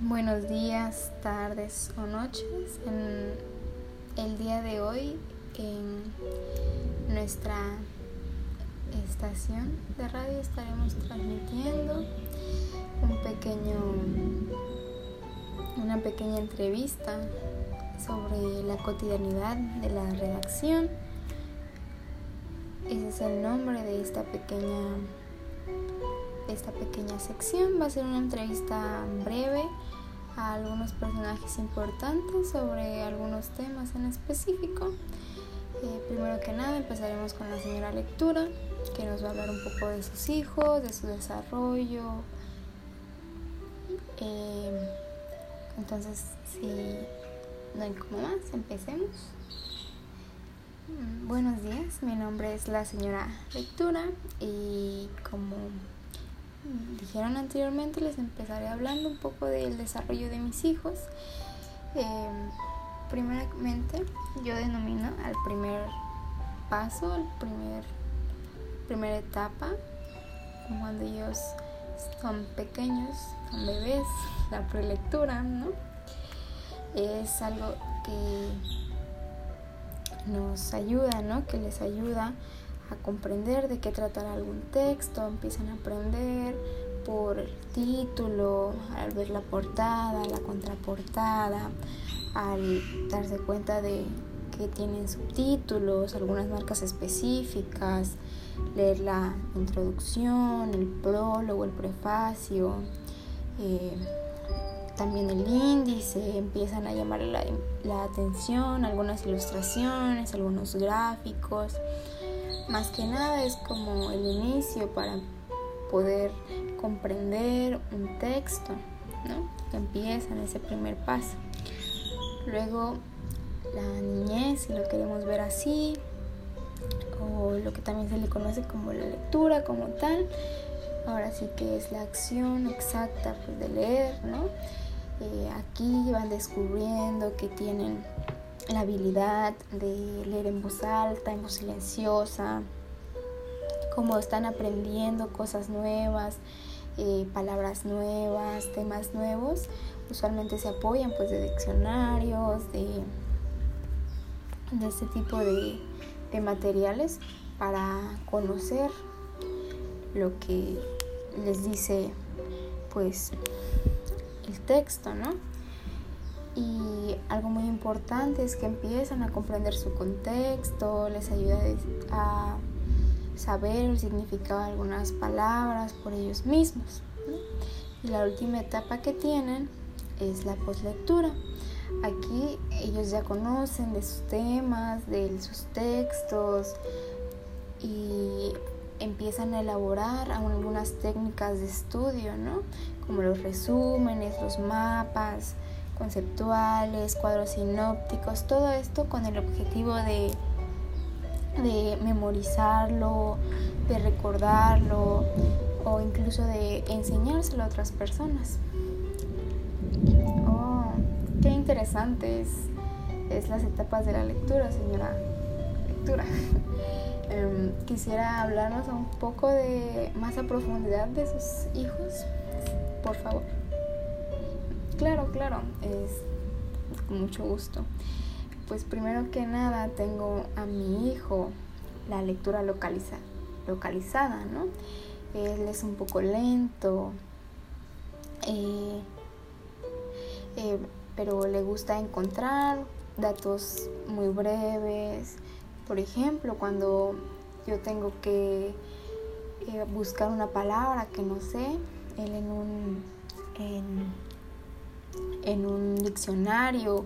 Buenos días, tardes o noches. En el día de hoy, en nuestra estación de radio estaremos transmitiendo un pequeño, una pequeña entrevista sobre la cotidianidad de la redacción. Ese es el nombre de esta pequeña esta pequeña sección. Va a ser una entrevista breve a algunos personajes importantes sobre algunos temas en específico. Eh, primero que nada empezaremos con la señora lectura, que nos va a hablar un poco de sus hijos, de su desarrollo. Eh, entonces, si no hay como más, empecemos. Mm, buenos días, mi nombre es la señora Lectura y como dijeron anteriormente, les empezaré hablando un poco del desarrollo de mis hijos. Em, primeramente, yo denomino al primer paso, al primer, primera etapa, cuando ellos son pequeños, son bebés, la prelectura, ¿no? Es algo que nos ayuda, ¿no? Que les ayuda a comprender de qué tratará algún texto, empiezan a aprender por título, al ver la portada, la contraportada, al darse cuenta de que tienen subtítulos, algunas marcas específicas, leer la introducción, el prólogo, el prefacio, eh, también el índice, empiezan a llamar la, la atención, algunas ilustraciones, algunos gráficos. Más que nada es como el inicio para poder comprender un texto, ¿no? Que empieza en ese primer paso. Luego la niñez, si lo queremos ver así, o lo que también se le conoce como la lectura como tal. Ahora sí que es la acción exacta pues, de leer, ¿no? Eh, aquí van descubriendo que tienen la habilidad de leer en voz alta, en voz silenciosa, cómo están aprendiendo cosas nuevas, eh, palabras nuevas, temas nuevos. Usualmente se apoyan pues de diccionarios, de, de este tipo de, de materiales para conocer lo que les dice pues el texto, ¿no? Y algo muy importante es que empiezan a comprender su contexto, les ayuda a saber el significado de algunas palabras por ellos mismos. Y la última etapa que tienen es la poslectura. Aquí ellos ya conocen de sus temas, de sus textos y empiezan a elaborar algunas técnicas de estudio, ¿no? Como los resúmenes, los mapas, conceptuales, cuadros sinópticos, todo esto con el objetivo de, de memorizarlo, de recordarlo o incluso de enseñárselo a otras personas. Oh, qué interesante es, es las etapas de la lectura, señora lectura. Em, quisiera hablarnos un poco de más a profundidad de sus hijos, por favor. Claro, claro, es con mucho gusto. Pues primero que nada tengo a mi hijo la lectura localiza, localizada, ¿no? Él es un poco lento, eh, eh, pero le gusta encontrar datos muy breves. Por ejemplo, cuando yo tengo que eh, buscar una palabra que no sé, él en un... En un diccionario,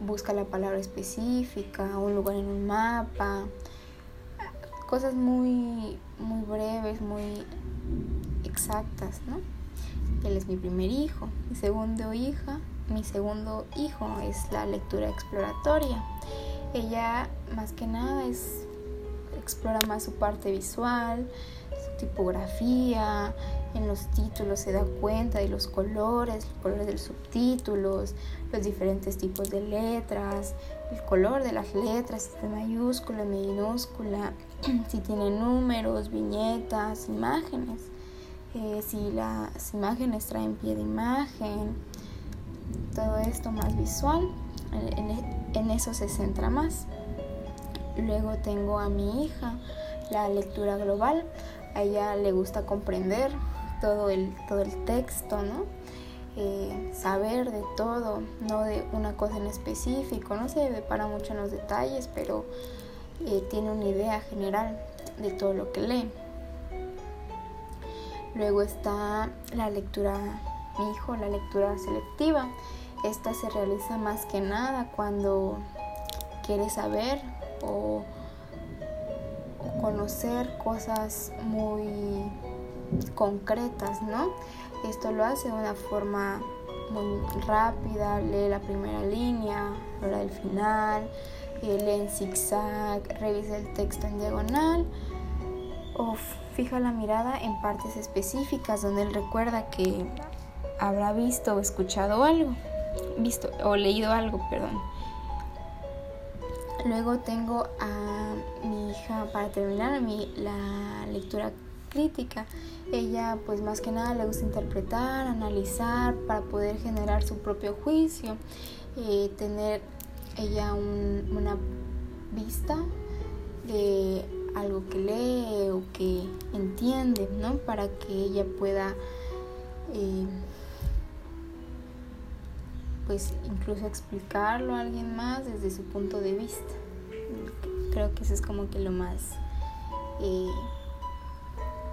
busca la palabra específica, un lugar en un mapa, cosas muy, muy breves, muy exactas, ¿no? Él es mi primer hijo. Mi segundo hija, mi segundo hijo es la lectura exploratoria. Ella más que nada es explora más su parte visual, su tipografía, en los títulos se da cuenta de los colores, los colores de los subtítulos, los diferentes tipos de letras, el color de las letras, si es mayúscula, minúscula, si tiene números, viñetas, imágenes, eh, si las imágenes traen pie de imagen, todo esto más visual, en, eso se centra más. Luego tengo a mi hija, la lectura global. A ella le gusta comprender todo el, todo el texto, ¿no? Eh, saber de todo, no de una cosa en específico, no se para mucho en los detalles, pero eh, tiene una idea general de todo lo que lee. Luego está la lectura, mi hijo, la lectura selectiva. Esta se realiza más que nada cuando quiere saber o conocer cosas muy concretas, ¿no? Esto lo hace de una forma muy rápida, lee la primera línea, la del final, eh, lee en zigzag, revisa el texto en diagonal o fija la mirada en partes específicas donde él recuerda que habrá visto o escuchado algo, visto o leído algo, perdón. Luego tengo a mi hija para terminar mi, la lectura crítica. Ella pues más que nada le gusta interpretar, analizar para poder generar su propio juicio, eh, tener ella una vista de algo que lee o que entiende, ¿no? Para que ella pueda eh, pues incluso explicarlo a alguien más desde su punto de vista. Creo que eso es como que lo más eh,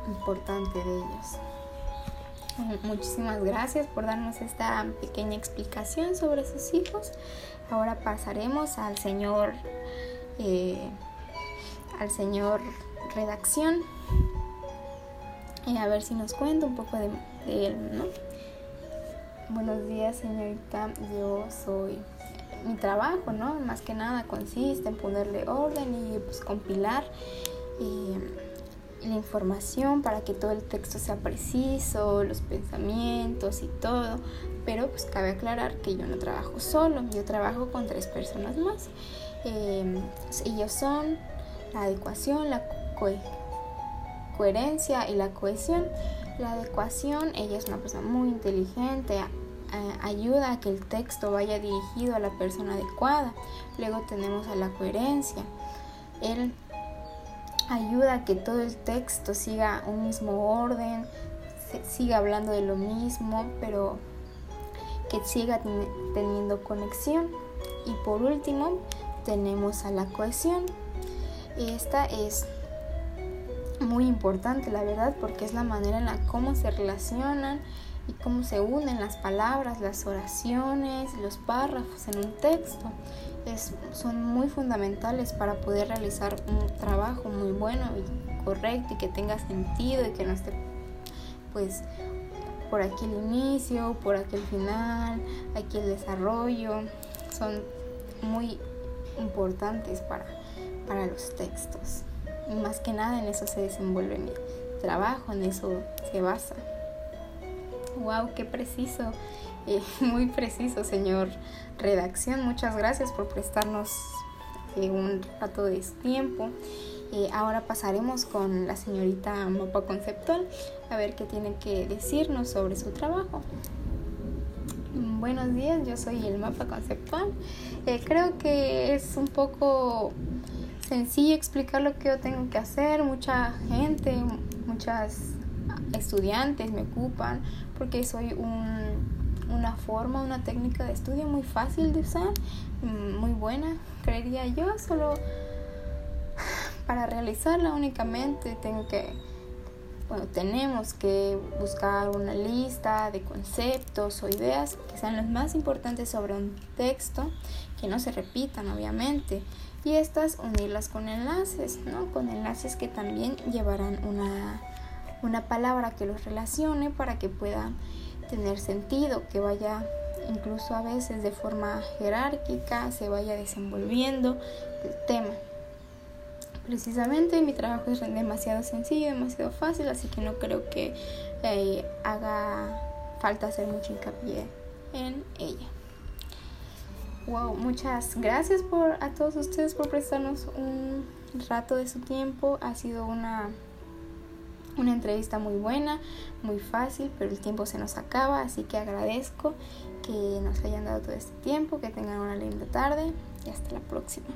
importante de ellos. Muchísimas gracias por darnos esta pequeña explicación sobre sus hijos. Ahora pasaremos al señor, eh, al señor redacción y a ver si nos cuenta un poco de, él, ¿no? Buenos días, señorita. Yo soy mi trabajo, ¿no? Más que nada consiste en ponerle orden y pues compilar. Eh, la información para que todo el texto sea preciso, los pensamientos y todo, pero pues cabe aclarar que yo no trabajo solo, yo trabajo con tres personas más. Eh, ellos son la adecuación, la coherencia y la cohesión. La adecuación, ella es una persona muy inteligente, ayuda a que el texto vaya dirigido a la persona adecuada. Luego tenemos a la coherencia. Él ayuda a que todo el texto siga un mismo orden, siga hablando de lo mismo, pero que siga teniendo conexión. Y por último, tenemos a la cohesión. Esta es muy importante, la verdad, porque es la manera en la cómo se relacionan y cómo se unen las palabras, las oraciones, los párrafos en un texto son muy fundamentales para poder realizar un trabajo muy bueno y correcto y que tenga sentido y que no esté pues por aquí el inicio, por aquí el final, aquí el desarrollo, son muy importantes para, para los textos. Y más que nada en eso se desenvuelve mi trabajo, en eso se basa. ¡Wow! ¡Qué preciso! Eh, muy preciso, señor redacción. Muchas gracias por prestarnos eh, un rato de tiempo. Eh, ahora pasaremos con la señorita Mapa Conceptual a ver qué tiene que decirnos sobre su trabajo. Buenos días, yo soy el Mapa Conceptual. creo que es un poco sencillo explicar lo que yo tengo que hacer. Mucha gente, muchas estudiantes me ocupan porque soy un una forma, una técnica de estudio muy fácil de usar, mm, muy buena, creería yo, solo para realizarla únicamente tengo que, bueno, tenemos que buscar una lista de conceptos o ideas que sean los más importantes sobre un texto, que no se repitan obviamente, y estas unirlas con enlaces, ¿no? Con enlaces que también llevarán una, una palabra que los relacione para que puedan tener sentido, que vaya incluso a veces de forma jerárquica, se vaya desenvolviendo el tema. Precisamente mi trabajo es demasiado sencillo, demasiado fácil, así que no creo que eh, haga falta hacer mucho hincapié en ella. Wow, muchas gracias por a todos ustedes por prestarnos un rato de su tiempo. Ha sido una una entrevista muy buena, muy fácil, pero el tiempo se nos acaba, así que agradezco que nos hayan dado todo este tiempo, que tengan una linda tarde y hasta la próxima.